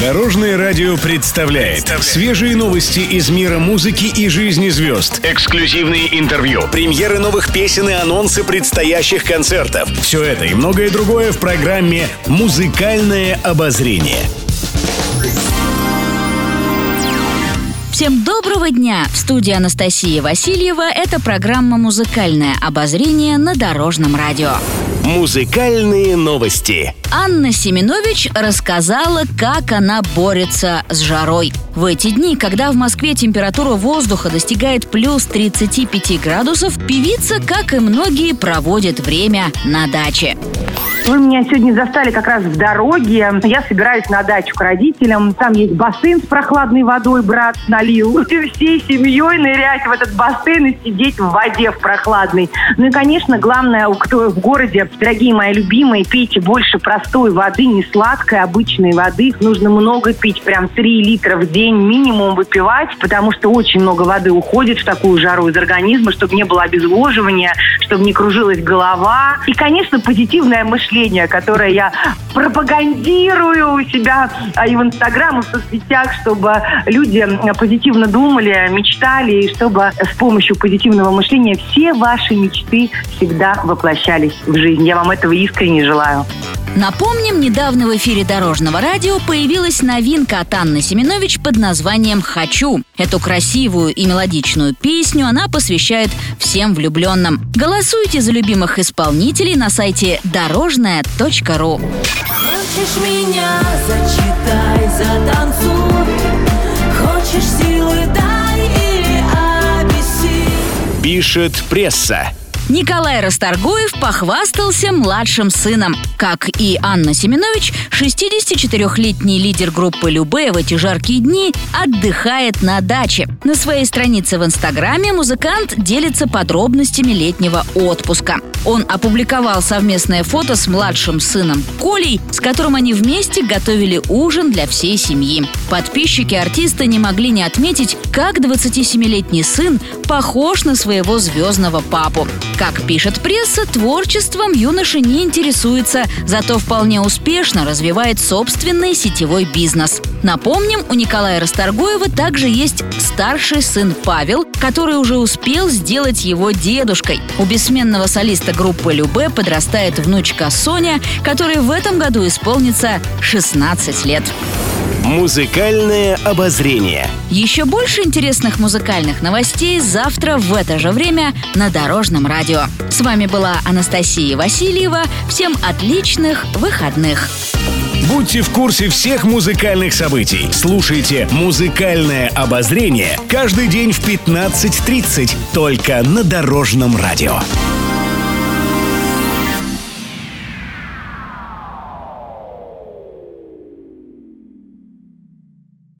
Дорожное радио представляет свежие новости из мира музыки и жизни звезд. Эксклюзивные интервью, премьеры новых песен и анонсы предстоящих концертов. Все это и многое другое в программе «Музыкальное обозрение». Всем доброго дня! В студии Анастасия Васильева это программа «Музыкальное обозрение» на Дорожном радио. Музыкальные новости. Анна Семенович рассказала, как она борется с жарой. В эти дни, когда в Москве температура воздуха достигает плюс 35 градусов, певица, как и многие, проводит время на даче. Вы меня сегодня застали как раз в дороге. Я собираюсь на дачу к родителям. Там есть бассейн с прохладной водой, брат налил. Всей семьей нырять в этот бассейн и сидеть в воде в прохладной. Ну и, конечно, главное, кто в городе, дорогие мои любимые, пейте больше простой воды, не сладкой, обычной воды. Нужно много пить, прям 3 литра в день минимум выпивать, потому что очень много воды уходит в такую жару из организма, чтобы не было обезвоживания, чтобы не кружилась голова. И, конечно, позитивное мышление мышления, которое я пропагандирую у себя а, и в Инстаграм, и в соцсетях, чтобы люди позитивно думали, мечтали, и чтобы с помощью позитивного мышления все ваши мечты всегда воплощались в жизнь. Я вам этого искренне желаю. Напомним, недавно в эфире Дорожного радио появилась новинка от Анны Семенович под названием «Хочу». Эту красивую и мелодичную песню она посвящает всем влюбленным. Голосуйте за любимых исполнителей на сайте дорожная.ру. Хочешь меня, зачитай, затанцуй. Хочешь силы, дай или обеси. Пишет пресса. Николай Расторгуев похвастался младшим сыном. Как и Анна Семенович, 64-летний лидер группы «Любэ» в эти жаркие дни отдыхает на даче. На своей странице в Инстаграме музыкант делится подробностями летнего отпуска. Он опубликовал совместное фото с младшим сыном Колей, с которым они вместе готовили ужин для всей семьи. Подписчики артиста не могли не отметить, как 27-летний сын похож на своего звездного папу. Как пишет пресса, творчеством юноша не интересуется, зато вполне успешно развивает собственный сетевой бизнес. Напомним, у Николая Расторгуева также есть старший сын Павел, который уже успел сделать его дедушкой. У бессменного солиста группы Любе подрастает внучка Соня, которой в этом году исполнится 16 лет. Музыкальное обозрение. Еще больше интересных музыкальных новостей завтра в это же время на Дорожном радио. С вами была Анастасия Васильева. Всем отличных выходных. Будьте в курсе всех музыкальных событий. Слушайте «Музыкальное обозрение» каждый день в 15.30 только на Дорожном радио.